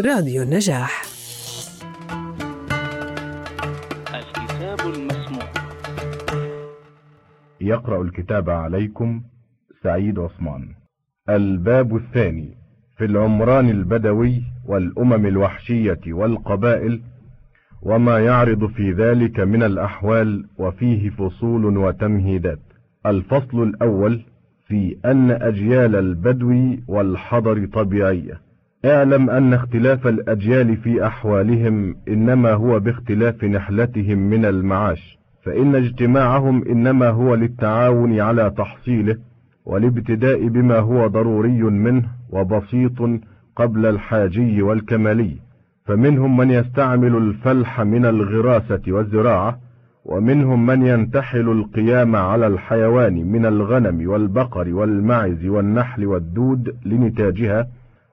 راديو النجاح. الكتاب المسموع. يقرأ الكتاب عليكم سعيد عثمان. الباب الثاني في العمران البدوي والأمم الوحشية والقبائل وما يعرض في ذلك من الأحوال وفيه فصول وتمهيدات. الفصل الأول في أن أجيال البدو والحضر طبيعية. اعلم أن اختلاف الأجيال في أحوالهم إنما هو باختلاف نحلتهم من المعاش فإن اجتماعهم إنما هو للتعاون على تحصيله والابتداء بما هو ضروري منه وبسيط قبل الحاجي والكمالي فمنهم من يستعمل الفلح من الغراسة والزراعة ومنهم من ينتحل القيام على الحيوان من الغنم والبقر والمعز والنحل والدود لنتاجها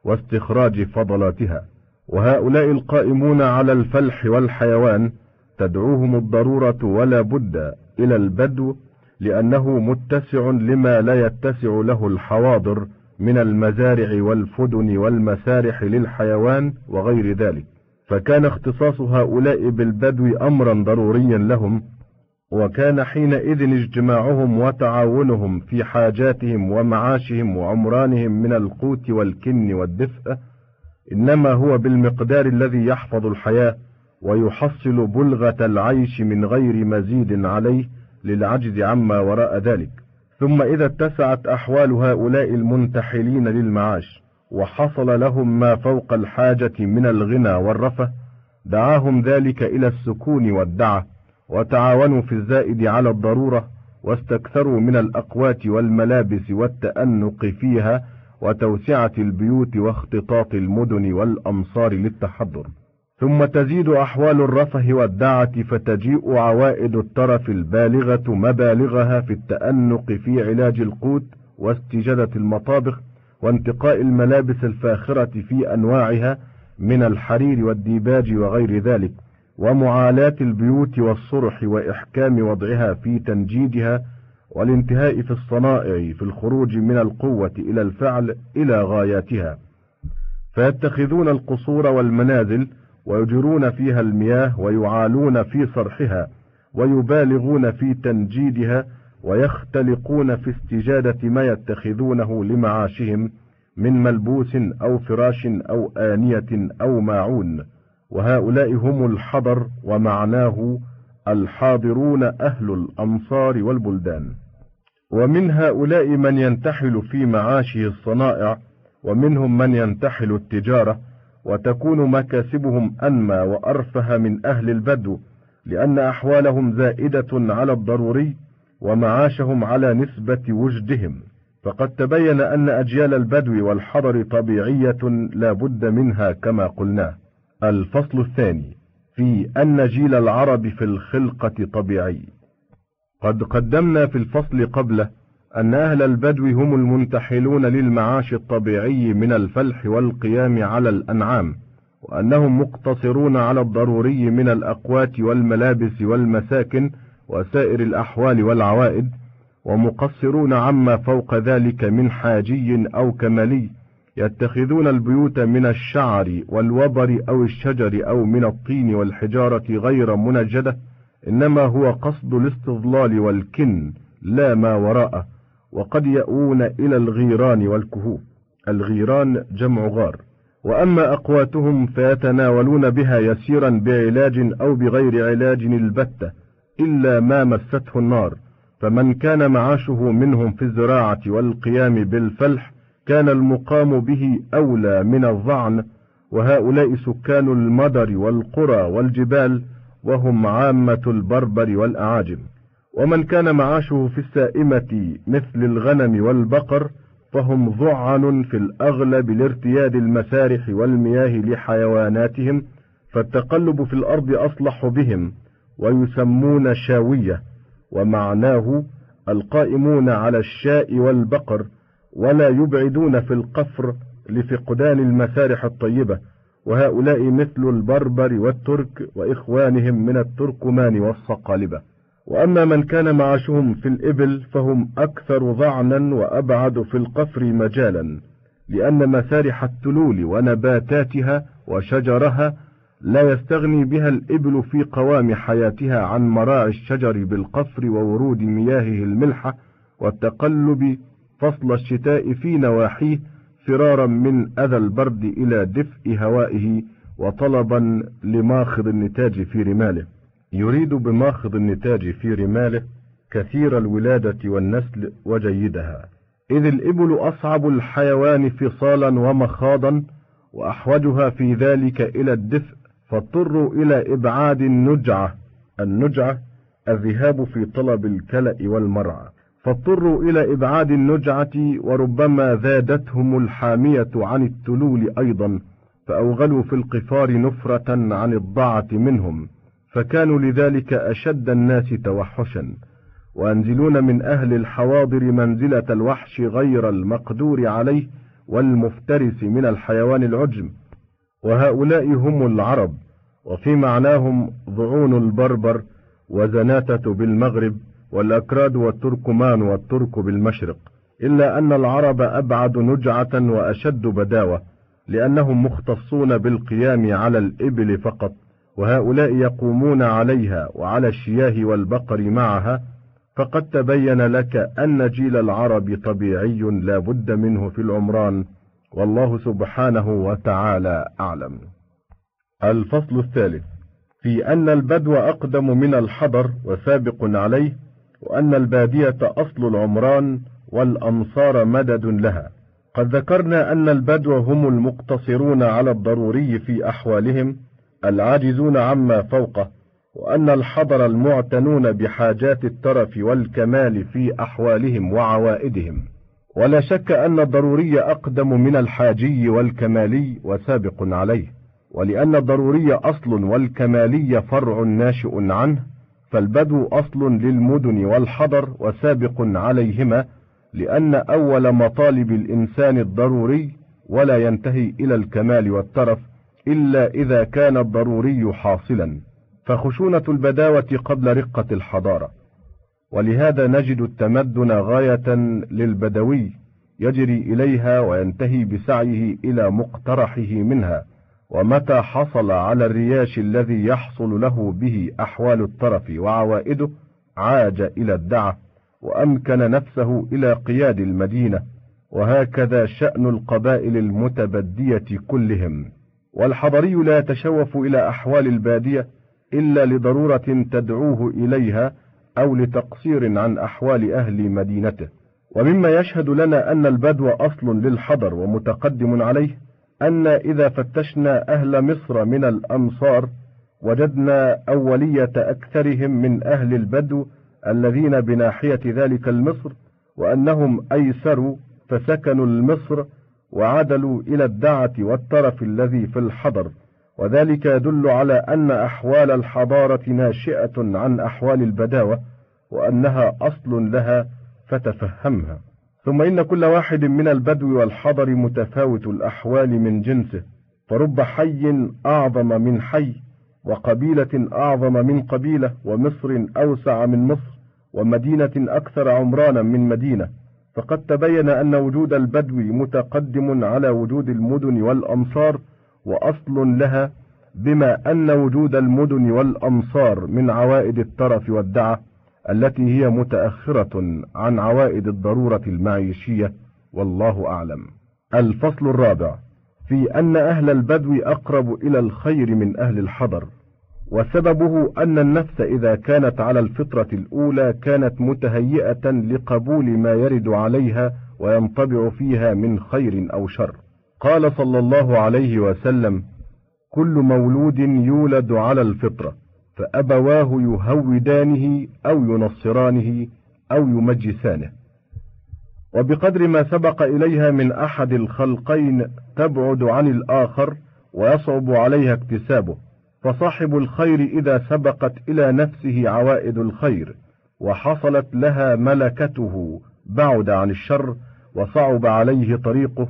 واستخراج فضلاتها. وهؤلاء القائمون على الفلح والحيوان تدعوهم الضرورة ولا بد إلى البدو لأنه متسع لما لا يتسع له الحواضر من المزارع والفدن والمسارح للحيوان وغير ذلك. فكان اختصاص هؤلاء بالبدو أمرا ضروريا لهم وكان حينئذ اجتماعهم وتعاونهم في حاجاتهم ومعاشهم وعمرانهم من القوت والكن والدفء إنما هو بالمقدار الذي يحفظ الحياة ويحصل بلغة العيش من غير مزيد عليه للعجز عما وراء ذلك. ثم إذا اتسعت أحوال هؤلاء المنتحلين للمعاش وحصل لهم ما فوق الحاجة من الغنى والرفه دعاهم ذلك إلى السكون والدعة وتعاونوا في الزائد على الضرورة واستكثروا من الأقوات والملابس والتأنق فيها وتوسعة البيوت واختطاط المدن والأمصار للتحضر. ثم تزيد أحوال الرفه والدعة فتجيء عوائد الترف البالغة مبالغها في التأنق في علاج القوت واستجادة المطابخ وانتقاء الملابس الفاخرة في أنواعها من الحرير والديباج وغير ذلك. ومعالاة البيوت والصرح وإحكام وضعها في تنجيدها والانتهاء في الصنائع في الخروج من القوة إلى الفعل إلى غاياتها. فيتخذون القصور والمنازل ويجرون فيها المياه ويعالون في صرحها ويبالغون في تنجيدها ويختلقون في استجادة ما يتخذونه لمعاشهم من ملبوس أو فراش أو آنية أو ماعون. وهؤلاء هم الحضر ومعناه الحاضرون أهل الأمصار والبلدان. ومن هؤلاء من ينتحل في معاشه الصنائع ومنهم من ينتحل التجارة وتكون مكاسبهم أنمى وأرفه من أهل البدو لأن أحوالهم زائدة على الضروري ومعاشهم على نسبة وجدهم. فقد تبين أن أجيال البدو والحضر طبيعية لا بد منها كما قلناه الفصل الثاني في أن جيل العرب في الخلقة طبيعي. قد قدمنا في الفصل قبله أن أهل البدو هم المنتحلون للمعاش الطبيعي من الفلح والقيام على الأنعام وأنهم مقتصرون على الضروري من الأقوات والملابس والمساكن وسائر الأحوال والعوائد ومقصرون عما فوق ذلك من حاجي أو كمالي يتخذون البيوت من الشعر والوبر أو الشجر أو من الطين والحجارة غير منجدة إنما هو قصد الاستظلال والكن لا ما وراءه وقد يأوون إلى الغيران والكهوف. الغيران جمع غار. وأما أقواتهم فيتناولون بها يسيرا بعلاج أو بغير علاج البتة إلا ما مسته النار. فمن كان معاشه منهم في الزراعة والقيام بالفلح كان المقام به أولى من الظعن وهؤلاء سكان المدر والقرى والجبال وهم عامة البربر والأعاجم. ومن كان معاشه في السائمة مثل الغنم والبقر فهم ظعن في الأغلب لارتياد المسارح والمياه لحيواناتهم فالتقلب في الأرض أصلح بهم ويسمون شاوية ومعناه القائمون على الشاء والبقر ولا يبعدون في القفر لفقدان المسارح الطيبة وهؤلاء مثل البربر والترك وإخوانهم من التركمان والصقالبة. وأما من كان معاشهم في الإبل فهم أكثر ضعنا وأبعد في القفر مجالا لأن مسارح التلول ونباتاتها وشجرها لا يستغني بها الإبل في قوام حياتها عن مراعي الشجر بالقفر وورود مياهه الملحة والتقلب فصل الشتاء في نواحيه فرارا من أذى البرد إلى دفء هوائه وطلبا لماخض النتاج في رماله. يريد بماخض النتاج في رماله كثير الولادة والنسل وجيدها. إذ الإبل أصعب الحيوان فصالا ومخاضا وأحوجها في ذلك إلى الدفء فاضطروا إلى إبعاد النجعة. النجعة الذهاب في طلب الكلأ والمرعى. فاضطروا إلى إبعاد النجعة وربما زادتهم الحامية عن التلول أيضا فأوغلوا في القفار نفرة عن الضعة منهم فكانوا لذلك أشد الناس توحشا. وأنزلون من أهل الحواضر منزلة الوحش غير المقدور عليه والمفترس من الحيوان العجم. وهؤلاء هم العرب وفي معناهم ضعون البربر وزناتة بالمغرب والأكراد والتركمان والترك بالمشرق إلا أن العرب أبعد نجعة وأشد بداوة لأنهم مختصون بالقيام على الإبل فقط وهؤلاء يقومون عليها وعلى الشياه والبقر معها فقد تبين لك أن جيل العرب طبيعي لا بد منه في العمران والله سبحانه وتعالى أعلم. الفصل الثالث في أن البدو أقدم من الحضر وسابق عليه وأن البادية أصل العمران والأمصار مدد لها. قد ذكرنا أن البدو هم المقتصرون على الضروري في أحوالهم العاجزون عما فوقه وأن الحضر المعتنون بحاجات الترف والكمال في أحوالهم وعوائدهم. ولا شك أن الضروري أقدم من الحاجي والكمالي وسابق عليه ولأن الضروري أصل والكمالي فرع ناشئ عنه فالبدو أصل للمدن والحضر وسابق عليهما لأن أول مطالب الإنسان الضروري ولا ينتهي إلى الكمال والترف إلا إذا كان الضروري حاصلا. فخشونة البداوة قبل رقة الحضارة. ولهذا نجد التمدن غاية للبدوي يجري إليها وينتهي بسعيه إلى مقترحه منها. ومتى حصل على الرياش الذي يحصل له به أحوال الطرف وعوائده عاج إلى الدعة وأمكن نفسه إلى قياد المدينة وهكذا شأن القبائل المتبدية كلهم. والحضري لا يتشوف إلى أحوال البادية إلا لضرورة تدعوه إليها أو لتقصير عن أحوال أهل مدينته. ومما يشهد لنا أن البدو أصل للحضر ومتقدم عليه أن إذا فتشنا أهل مصر من الأمصار وجدنا أولية أكثرهم من أهل البدو الذين بناحية ذلك المصر وأنهم أيسروا فسكنوا المصر وعدلوا إلى الدعة والترف الذي في الحضر. وذلك يدل على أن أحوال الحضارة ناشئة عن أحوال البداوة وأنها أصل لها فتفهمها. ثم إن كل واحد من البدو والحضر متفاوت الأحوال من جنسه فرب حي أعظم من حي وقبيلة أعظم من قبيلة ومصر أوسع من مصر ومدينة أكثر عمرانا من مدينة. فقد تبين أن وجود البدو متقدم على وجود المدن والأمصار وأصل لها بما أن وجود المدن والأمصار من عوائد الترف والدعة. التي هي متأخرة عن عوائد الضرورة المعيشية والله أعلم. الفصل الرابع في أن أهل البدو أقرب إلى الخير من أهل الحضر وسببه أن النفس إذا كانت على الفطرة الأولى كانت متهيئة لقبول ما يرد عليها وينطبع فيها من خير أو شر. قال صلى الله عليه وسلم كل مولود يولد على الفطرة. فأبواه يهودانه أو ينصرانه أو يمجسانه. وبقدر ما سبق إليها من أحد الخلقين تبعد عن الآخر ويصعب عليها اكتسابه. فصاحب الخير إذا سبقت إلى نفسه عوائد الخير وحصلت لها ملكته بعد عن الشر وصعب عليه طريقه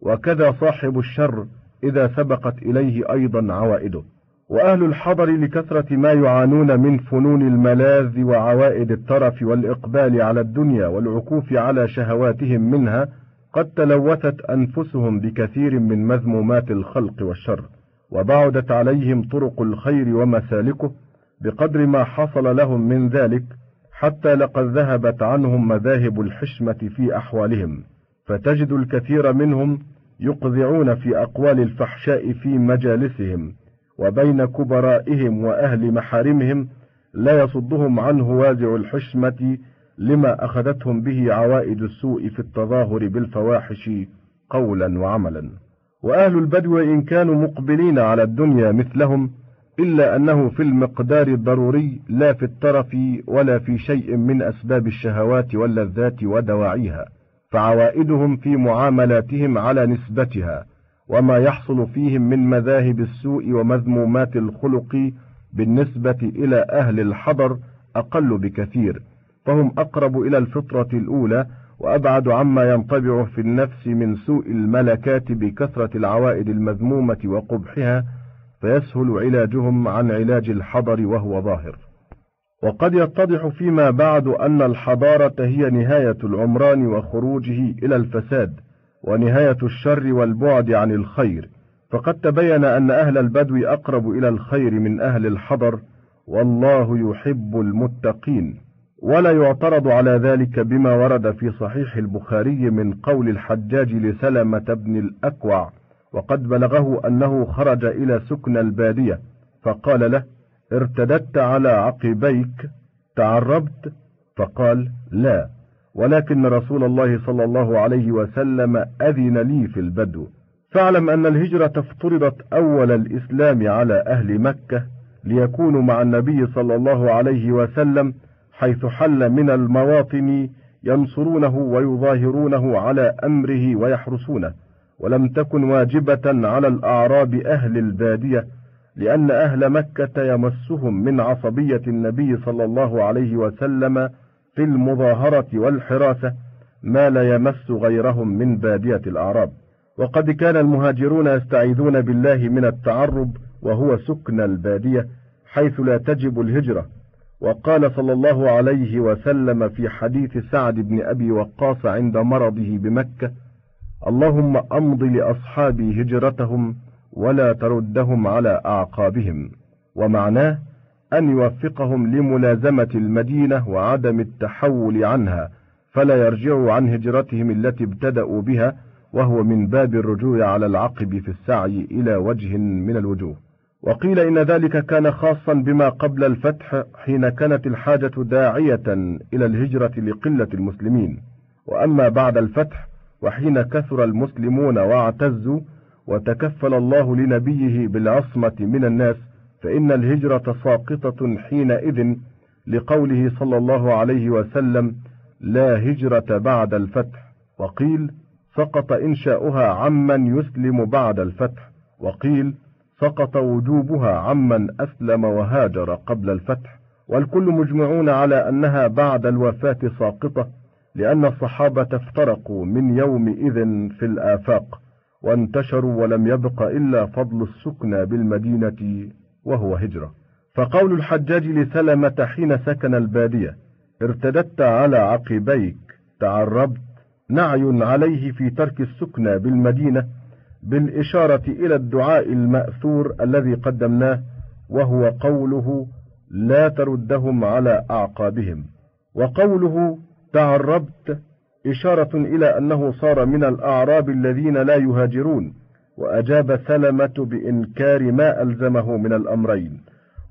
وكذا صاحب الشر إذا سبقت إليه أيضا عوائده. وأهل الحضر لكثرة ما يعانون من فنون الملاذ وعوائد الترف والإقبال على الدنيا والعكوف على شهواتهم منها قد تلوثت أنفسهم بكثير من مذمومات الخلق والشر وبعدت عليهم طرق الخير ومسالكه بقدر ما حصل لهم من ذلك حتى لقد ذهبت عنهم مذاهب الحشمة في أحوالهم فتجد الكثير منهم يقذعون في أقوال الفحشاء في مجالسهم. وبين كبرائهم وأهل محارمهم لا يصدهم عنه وازع الحشمة لما أخذتهم به عوائد السوء في التظاهر بالفواحش قولا وعملا. وأهل البدو إن كانوا مقبلين على الدنيا مثلهم إلا أنه في المقدار الضروري لا في الترف ولا في شيء من أسباب الشهوات واللذات ودواعيها فعوائدهم في معاملاتهم على نسبتها. وما يحصل فيهم من مذاهب السوء ومذمومات الخلق بالنسبة إلى أهل الحضر أقل بكثير فهم أقرب إلى الفطرة الأولى وأبعد عما ينطبع في النفس من سوء الملكات بكثرة العوائد المذمومة وقبحها فيسهل علاجهم عن علاج الحضر وهو ظاهر. وقد يتضح فيما بعد أن الحضارة هي نهاية العمران وخروجه إلى الفساد. ونهاية الشر والبعد عن الخير. فقد تبين أن أهل البدو أقرب إلى الخير من أهل الحضر والله يحب المتقين. ولا يعترض على ذلك بما ورد في صحيح البخاري من قول الحجاج لسلمة بن الأكوع وقد بلغه أنه خرج إلى سكن البادية فقال له ارتددت على عقبيك تعربت؟ فقال لا. ولكن رسول الله صلى الله عليه وسلم أذن لي في البدو. فاعلم أن الهجرة افترضت أول الإسلام على أهل مكة ليكونوا مع النبي صلى الله عليه وسلم حيث حل من المواطن ينصرونه ويظاهرونه على أمره ويحرسونه. ولم تكن واجبة على الأعراب أهل البادية لأن أهل مكة يمسهم من عصبية النبي صلى الله عليه وسلم في المظاهرة والحراسة ما لا يمس غيرهم من بادية الأعراب. وقد كان المهاجرون يستعيذون بالله من التعرب وهو سكن البادية حيث لا تجب الهجرة. وقال صلى الله عليه وسلم في حديث سعد بن أبي وقاص عند مرضه بمكة اللهم أمض لأصحابي هجرتهم ولا تردهم على أعقابهم. ومعناه أن يوفقهم لملازمة المدينة وعدم التحول عنها فلا يرجعوا عن هجرتهم التي ابتدأوا بها وهو من باب الرجوع على العقب في السعي إلى وجه من الوجوه. وقيل إن ذلك كان خاصا بما قبل الفتح حين كانت الحاجة داعية إلى الهجرة لقلة المسلمين. وأما بعد الفتح وحين كثر المسلمون واعتزوا وتكفل الله لنبيه بالعصمة من الناس فإن الهجرة ساقطة حينئذ لقوله صلى الله عليه وسلم لا هجرة بعد الفتح وقيل سقط إنشاؤها عمن يسلم بعد الفتح وقيل سقط وجوبها عمن أسلم وهاجر قبل الفتح. والكل مجمعون على أنها بعد الوفاة ساقطة لأن الصحابة افترقوا من يومئذ في الآفاق وانتشروا ولم يبق إلا فضل السكنى بالمدينة وهو هجرة. فقول الحجاج لسلمة حين سكن البادية ارتددت على عقبيك تعربت نعي عليه في ترك السكنى بالمدينة بالإشارة إلى الدعاء المأثور الذي قدمناه وهو قوله لا تردهم على أعقابهم وقوله تعربت إشارة إلى أنه صار من الأعراب الذين لا يهاجرون. وأجاب سلمة بإنكار ما ألزمه من الأمرين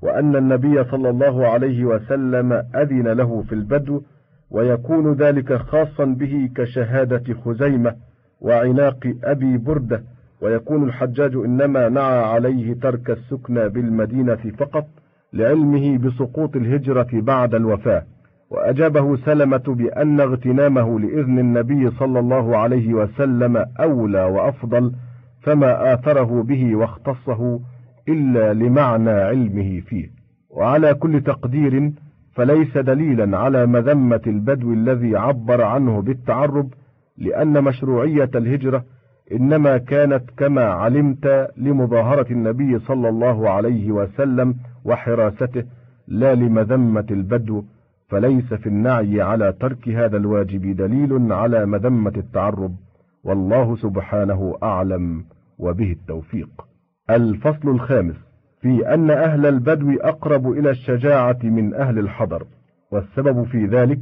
وأن النبي صلى الله عليه وسلم أذن له في البدو ويكون ذلك خاصا به كشهادة خزيمة وعناق أبي بردة ويكون الحجاج إنما نعى عليه ترك السكنى بالمدينة فقط لعلمه بسقوط الهجرة بعد الوفاة. وأجابه سلمة بأن اغتنامه لإذن النبي صلى الله عليه وسلم أولى وأفضل فما آثره به واختصه إلا لمعنى علمه فيه. وعلى كل تقدير فليس دليلا على مذمة البدو الذي عبر عنه بالتعرب لأن مشروعية الهجرة إنما كانت كما علمت لمظاهرة النبي صلى الله عليه وسلم وحراسته لا لمذمة البدو. فليس في النعي على ترك هذا الواجب دليل على مذمة التعرب. والله سبحانه أعلم. وبه التوفيق. الفصل الخامس في أن أهل البدو أقرب إلى الشجاعة من أهل الحضر والسبب في ذلك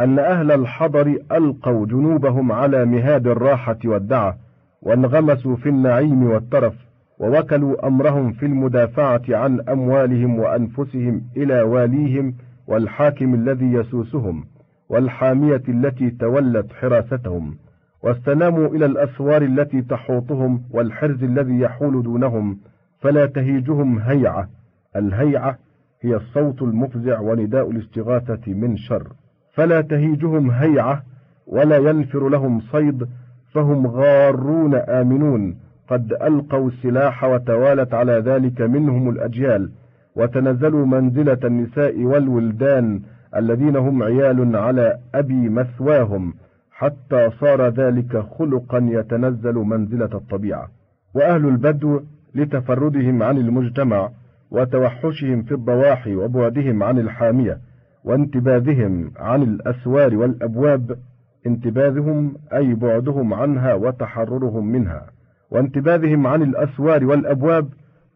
أن أهل الحضر ألقوا جنوبهم على مهاد الراحة والدعة وانغمسوا في النعيم والترف ووكلوا أمرهم في المدافعة عن أموالهم وأنفسهم إلى واليهم والحاكم الذي يسوسهم والحامية التي تولت حراستهم. واستناموا إلى الأسوار التي تحوطهم والحرز الذي يحول دونهم فلا تهيجهم هيعة. الهيعة هي الصوت المفزع ونداء الاستغاثة من شر. فلا تهيجهم هيعة ولا ينفر لهم صيد فهم غارون آمنون. قد ألقوا السلاح وتوالت على ذلك منهم الأجيال وتنزلوا منزلة النساء والولدان الذين هم عيال على أبي مثواهم. حتى صار ذلك خلقا يتنزل منزلة الطبيعة. وأهل البدو لتفردهم عن المجتمع وتوحشهم في الضواحي وبعدهم عن الحامية وانتباذهم عن الأسوار والأبواب انتباذهم أي بعدهم عنها وتحررهم منها. وانتباذهم عن الأسوار والأبواب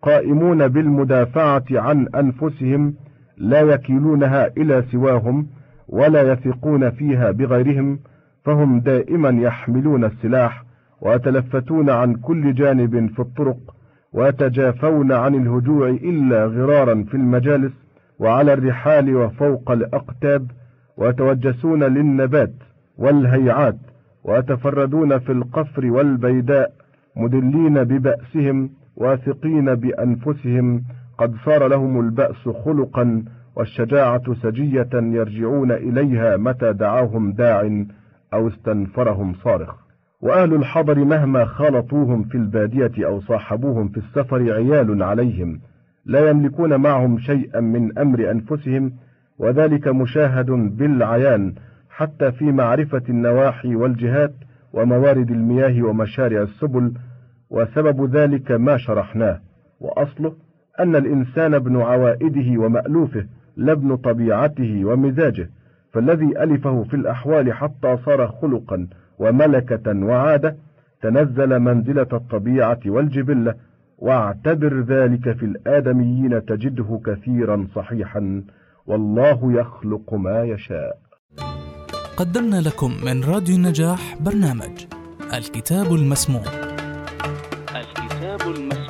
قائمون بالمدافعة عن أنفسهم لا يكيلونها إلى سواهم ولا يثقون فيها بغيرهم فهم دائما يحملون السلاح ويتلفتون عن كل جانب في الطرق ويتجافون عن الهجوع إلا غرارا في المجالس وعلى الرحال وفوق الأقتاب ويتوجسون للنبات والهيعات ويتفردون في القفر والبيداء مدلين ببأسهم واثقين بأنفسهم قد صار لهم البأس خلقا والشجاعة سجية يرجعون إليها متى دعاهم داع أو استنفرهم صارخ. وأهل الحضر مهما خالطوهم في البادية أو صاحبوهم في السفر عيال عليهم لا يملكون معهم شيئا من أمر أنفسهم وذلك مشاهد بالعيان حتى في معرفة النواحي والجهات وموارد المياه ومشارع السبل وسبب ذلك ما شرحناه. وأصله أن الإنسان ابن عوائده ومألوفه لابن طبيعته ومزاجه فالذي ألفه في الأحوال حتى صار خلقا وملكة وعادة تنزل منزلة الطبيعة والجبلة واعتبر ذلك في الآدميين تجده كثيرا صحيحا والله يخلق ما يشاء. قدمنا لكم من راديو النجاح برنامج الكتاب المسموع. الكتاب المسموع.